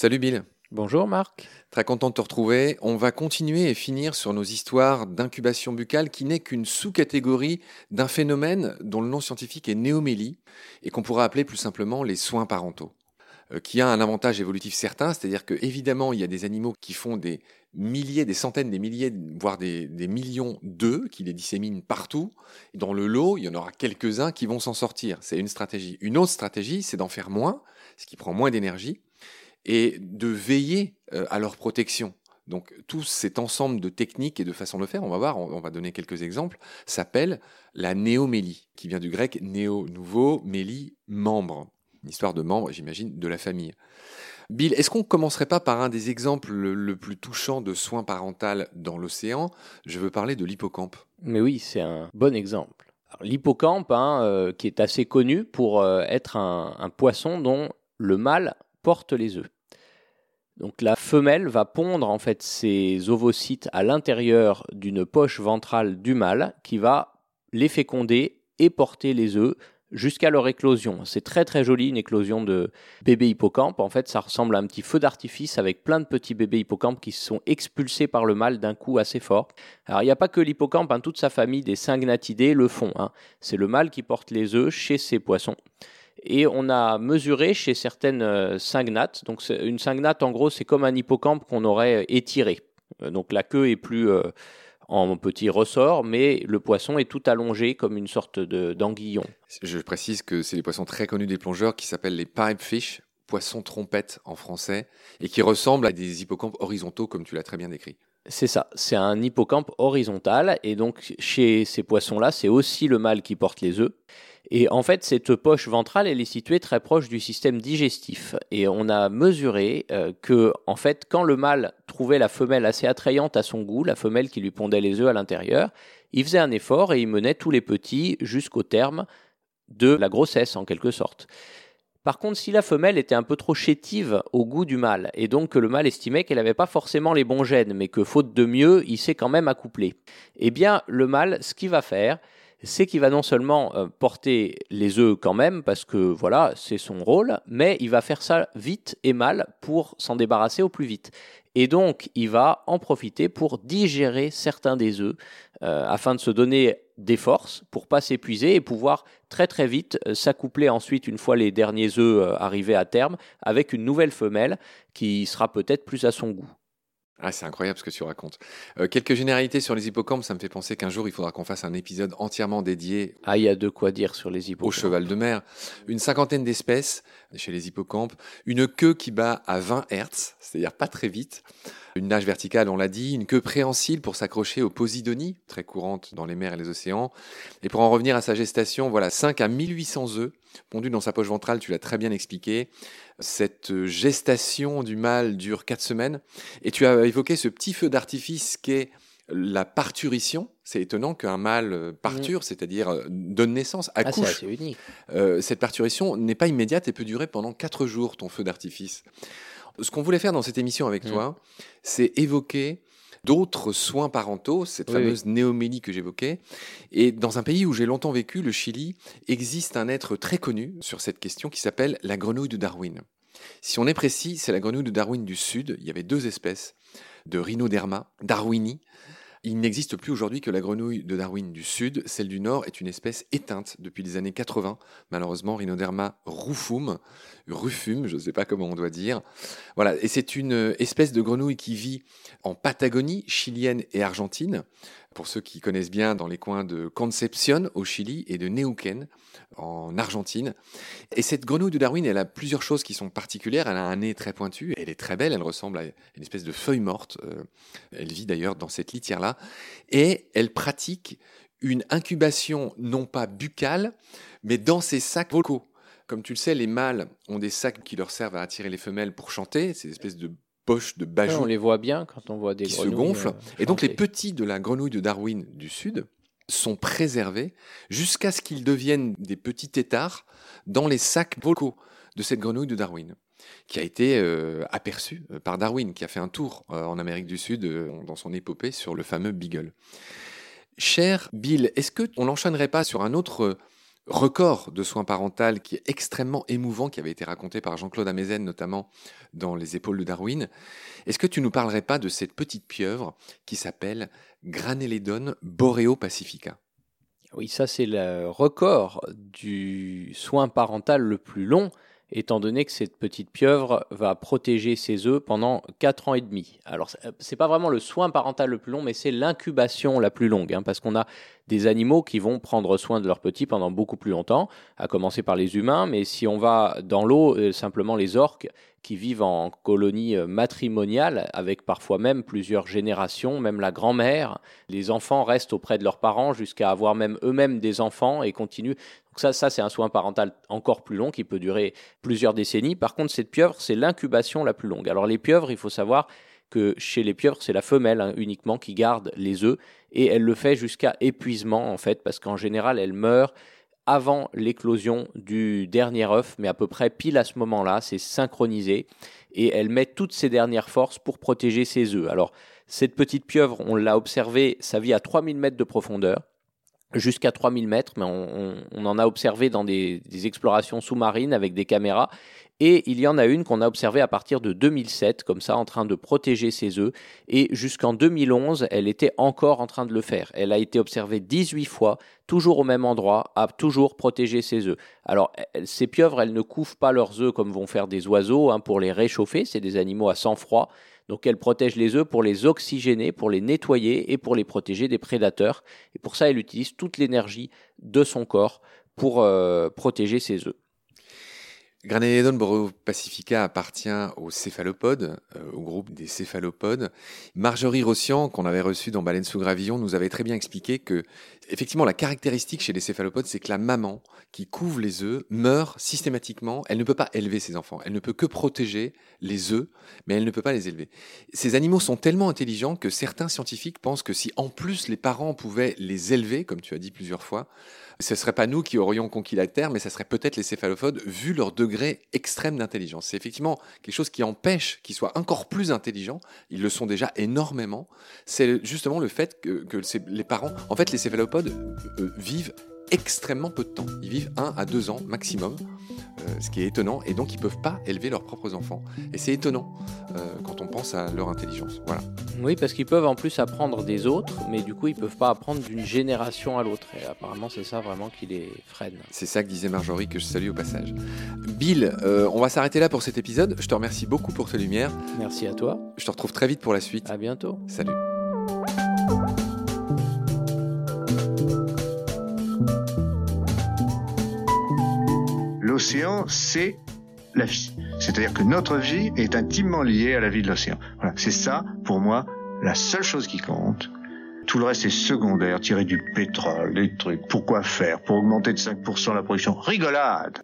Salut Bill. Bonjour Marc. Très content de te retrouver. On va continuer et finir sur nos histoires d'incubation buccale qui n'est qu'une sous-catégorie d'un phénomène dont le nom scientifique est néomélie et qu'on pourrait appeler plus simplement les soins parentaux. Euh, qui a un avantage évolutif certain, c'est-à-dire que évidemment il y a des animaux qui font des milliers, des centaines, des milliers, voire des, des millions d'œufs, qui les disséminent partout. Dans le lot, il y en aura quelques-uns qui vont s'en sortir. C'est une stratégie. Une autre stratégie, c'est d'en faire moins, ce qui prend moins d'énergie et de veiller euh, à leur protection. Donc tout cet ensemble de techniques et de façons de faire, on va voir, on va donner quelques exemples, s'appelle la néomélie, qui vient du grec néo, nouveau, mélie, membre. Une histoire de membres, j'imagine, de la famille. Bill, est-ce qu'on ne commencerait pas par un des exemples le, plus touchant de soins parental dans l'océan? Je veux parler de l'hippocampe. Mais oui, c'est un bon exemple. L'hippocampe, hein, euh, qui est assez connu pour euh, être un, poisson dont le mâle porte les œufs. Donc la femelle va pondre en fait ses ovocytes à l'intérieur d'une poche ventrale du mâle qui va les féconder et porter les œufs jusqu'à leur éclosion. C'est très très joli une éclosion de bébés hippocampes. En fait, ça ressemble à un petit feu d'artifice avec plein de petits bébés hippocampes qui sont expulsés par le mâle d'un coup assez fort. Alors il n'y a pas que l'hippocampe, hein, toute sa famille des syngnatidés le font. Hein. C'est le mâle qui porte les œufs chez ces poissons. Et on a mesuré chez certaines euh, cygnates, donc une cygnate en gros c'est comme un hippocampe qu'on aurait euh, étiré. Euh, donc la queue est plus en petit ressort, mais le poisson est tout allongé comme une sorte d'anguillon. Je précise que c'est des poissons très connus des plongeurs qui s'appellent les pipefish, poissons trompettes en français, et qui ressemblent à des hippocampes horizontaux comme tu l'as très bien décrit. C'est ça, c'est un hippocampe horizontal, et donc chez ces poissons-là, c'est aussi le mâle qui porte les œufs. Et en fait, cette poche ventrale, elle est située très proche du système digestif. Et on a mesuré euh, que, en fait, quand le mâle trouvait la femelle assez attrayante à son goût, la femelle qui lui pondait les œufs à l'intérieur, il faisait un effort et il menait tous les petits jusqu'au terme de la grossesse, en quelque sorte. Par contre, si la femelle était un peu trop chétive au goût du mâle, et donc que le mâle estimait qu'elle n'avait pas forcément les bons gènes, mais que faute de mieux, il s'est quand même accoupler, eh bien, le mâle, ce qu'il va faire, c'est qu'il va non seulement euh, porter les œufs quand même, parce que voilà, c'est son rôle, mais il va faire ça vite et mal pour s'en débarrasser au plus vite. Et donc, il va en profiter pour digérer certains des œufs, euh, afin de se donner des forces pour pas s'épuiser et pouvoir très très vite euh, s'accoupler ensuite, une fois les derniers œufs arrivés à terme, avec une nouvelle femelle qui sera peut-être plus à son goût. Ah, c'est incroyable ce que tu racontes. Euh, quelques généralités sur les hippocampes, ça me fait penser qu'un jour, il faudra qu'on fasse un épisode entièrement dédié. Ah, il y a de quoi dire sur les hippocampes. Au cheval de mer. Une cinquantaine d'espèces chez les hippocampes. Une queue qui bat à 20 Hertz, c'est-à-dire pas très vite. Une nage verticale, on l'a dit. Une queue préhensile pour s'accrocher aux posidonies, très courante dans les mers et les océans. Et pour en revenir à sa gestation, voilà, 5 à 1800 œufs pondus dans sa poche ventrale, tu l'as très bien expliqué. Cette gestation du mâle dure 4 semaines. Et tu as évoqué ce petit feu d'artifice qu'est la parturition. C'est étonnant qu'un mâle parture, c'est-à-dire euh, donne naissance, ah, accouche. Euh, cette parturition n'est pas immédiate et peut durer pendant 4 jours, ton feu d'artifice. Ce qu'on voulait faire dans cette émission avec mm. toi, c'est évoquer d'autres soins parentaux, cette fameuse néomélie que j'évoquais. Et dans un pays où j'ai longtemps vécu, le Chili, existe un être très connu sur cette question qui s'appelle la grenouille de Darwin. Si on est précis, c'est la grenouille de Darwin du Sud. Il y avait deux espèces de Rhinoderma darwini il n'existe plus aujourd'hui que la grenouille de Darwin du Sud. Celle du Nord est une espèce éteinte depuis les années 80. Malheureusement, Rhinoderma rufum, rufum, je ne sais pas comment on doit dire. Voilà, et c'est une espèce de grenouille qui vit en Patagonie, chilienne et argentine pour ceux qui connaissent bien dans les coins de Concepción au Chili et de Neuquén en Argentine. Et cette grenouille de Darwin, elle a plusieurs choses qui sont particulières. Elle a un nez très pointu, elle est très belle, elle ressemble à une espèce de feuille morte. Euh, elle vit d'ailleurs dans cette litière-là. Et elle pratique une incubation non pas buccale, mais dans ses sacs vocaux. Comme tu le sais, les mâles ont des sacs qui leur servent à attirer les femelles pour chanter, ces espèces de poches de bajou. on les voit bien quand on voit des qui se gonflent. Euh, et donc les petits de la grenouille de Darwin du Sud sont préservés jusqu'à ce qu'ils deviennent des petits têtards dans les sacs vocaux de cette grenouille de Darwin. qui a été euh, aperçu euh, par Darwin, qui a fait un tour en Amérique du Sud dans son épopée sur le fameux Beagle. Cher Bill, est-ce que on n'enchaînerait pas sur un autre record de soins parental qui est extrêmement émouvant, qui avait été raconté par Jean-Claude Amezen notamment dans Les épaules de Darwin. Est-ce que tu nous parlerais pas de cette petite pieuvre qui s'appelle Graneledon boreo pacifica Oui, ça c'est le record du soin parental le plus long étant donné que cette petite pieuvre va protéger ses œufs pendant 4 ans et demi. Alors, c'est pas vraiment le soin parental le plus long, mais c'est l'incubation la plus longue, hein, parce qu'on a des animaux qui vont prendre soin de leurs petits pendant beaucoup plus longtemps, à commencer par les humains, mais si on va dans l'eau, euh, simplement les orques qui vivent en colonie euh, matrimoniale, avec parfois même plusieurs générations, même la grand-mère, les enfants restent auprès de leurs parents jusqu'à avoir même eux-mêmes des enfants et continuent. Donc ça, ça c'est un soin parental encore plus long qui peut durer plusieurs décennies. Par contre, cette pieuvre, c'est l'incubation la plus longue. Alors les pieuvres, il faut savoir que chez les pieuvres, c'est la femelle hein, uniquement qui garde les œufs et elle le fait jusqu'à épuisement en fait, parce qu'en général, elle meurt avant l'éclosion du dernier œuf, mais à peu près pile à ce moment-là, c'est synchronisé et elle met toutes ses dernières forces pour protéger ses œufs. Alors, cette petite pieuvre, on l'a observé, sa vie à 3000 mètres de profondeur jusqu'à 3000 mètres, mais on, en a observé dans des, explorations sous-marines avec des caméras. Et il y en a une qu'on a observée à partir de 2007, comme ça, en train de protéger ses œufs. Et jusqu'en 2011, elle était encore en train de le faire. Elle a été observée 18 fois, toujours au même endroit, à toujours protéger ses œufs. Alors, ces pieuvres, elles ne couvrent pas leurs œufs comme vont faire des oiseaux hein, pour les réchauffer. C'est des animaux à sang froid. Donc elle protège les œufs pour les oxygéner, pour les nettoyer et pour les protéger des prédateurs. Et pour ça, elle utilise toute l'énergie de son corps pour euh, protéger ses œufs. Graneledon boreo pacifica appartient aux céphalopodes, euh, au groupe des céphalopodes. Marjorie Rossian, qu'on avait reçue dans Baleine sous gravillon, nous avait très bien expliqué que, effectivement, la caractéristique chez les céphalopodes, c'est que la maman qui couvre les œufs meurt systématiquement. Elle ne peut pas élever ses enfants. Elle ne peut que protéger les œufs, mais elle ne peut pas les élever. Ces animaux sont tellement intelligents que certains scientifiques pensent que si en plus les parents pouvaient les élever, comme tu as dit plusieurs fois, ce ne serait pas nous qui aurions conquis la Terre, mais ce serait peut-être les céphalopodes, vu leur degré extrême d'intelligence. C'est effectivement quelque chose qui empêche qu'ils soient encore plus intelligents. Ils le sont déjà énormément. C'est justement le fait que, les parents, en fait, les céphalopodes euh, vivent extrêmement peu de temps. Ils vivent 1 à 2 ans maximum, euh, ce qui est étonnant, et donc ils ne peuvent pas élever leurs propres enfants. Et c'est étonnant euh, quand on pense à leur intelligence. Voilà. Oui, parce qu'ils peuvent en plus apprendre des autres, mais du coup ils ne peuvent pas apprendre d'une génération à l'autre. Et apparemment c'est ça vraiment qui les freine. C'est ça que disait Marjorie, que je salue au passage. Bill, euh, on va s'arrêter là pour cet épisode. Je te remercie beaucoup pour tes lumières. Merci à toi. Je te retrouve très vite pour la suite. À bientôt. Salut. L'océan, c'est la vie. C'est-à-dire que notre vie est intimement liée à la vie de l'océan. Voilà, c'est ça, pour moi, la seule chose qui compte. Tout le reste est secondaire, tirer du pétrole, des trucs. Pourquoi faire? Pour augmenter de 5% la production Rigolade